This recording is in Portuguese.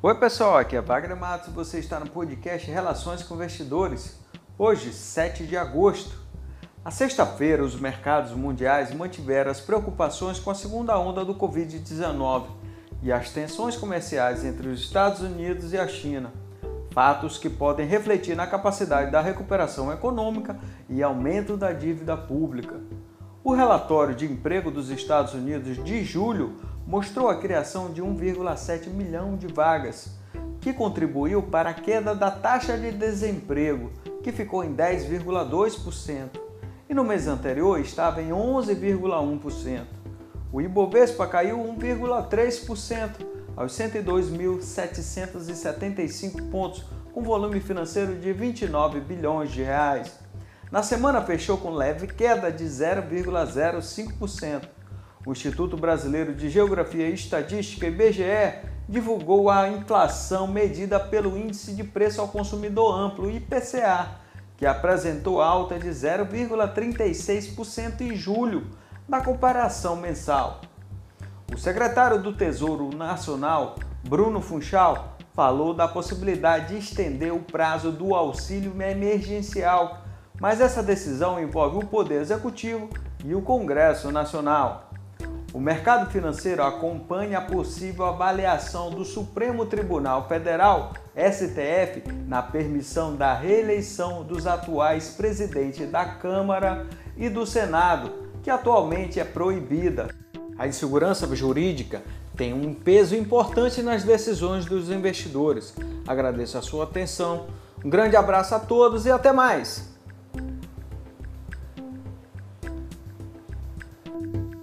Oi pessoal, aqui é Wagner Matos e você está no podcast Relações com Investidores. Hoje, 7 de agosto. Na sexta-feira, os mercados mundiais mantiveram as preocupações com a segunda onda do Covid-19 e as tensões comerciais entre os Estados Unidos e a China. Fatos que podem refletir na capacidade da recuperação econômica e aumento da dívida pública. O relatório de emprego dos Estados Unidos de julho mostrou a criação de 1,7 milhão de vagas, que contribuiu para a queda da taxa de desemprego, que ficou em 10,2%, e no mês anterior estava em 11,1%. O Ibovespa caiu 1,3% aos 102.775 pontos, com volume financeiro de 29 bilhões de reais. Na semana fechou com leve queda de 0,05%. O Instituto Brasileiro de Geografia e Estatística, IBGE, divulgou a inflação medida pelo Índice de Preço ao Consumidor Amplo, IPCA, que apresentou alta de 0,36% em julho, na comparação mensal. O secretário do Tesouro Nacional, Bruno Funchal, falou da possibilidade de estender o prazo do auxílio emergencial mas essa decisão envolve o Poder Executivo e o Congresso Nacional. O mercado financeiro acompanha a possível avaliação do Supremo Tribunal Federal, STF, na permissão da reeleição dos atuais presidentes da Câmara e do Senado, que atualmente é proibida. A insegurança jurídica tem um peso importante nas decisões dos investidores. Agradeço a sua atenção, um grande abraço a todos e até mais! Música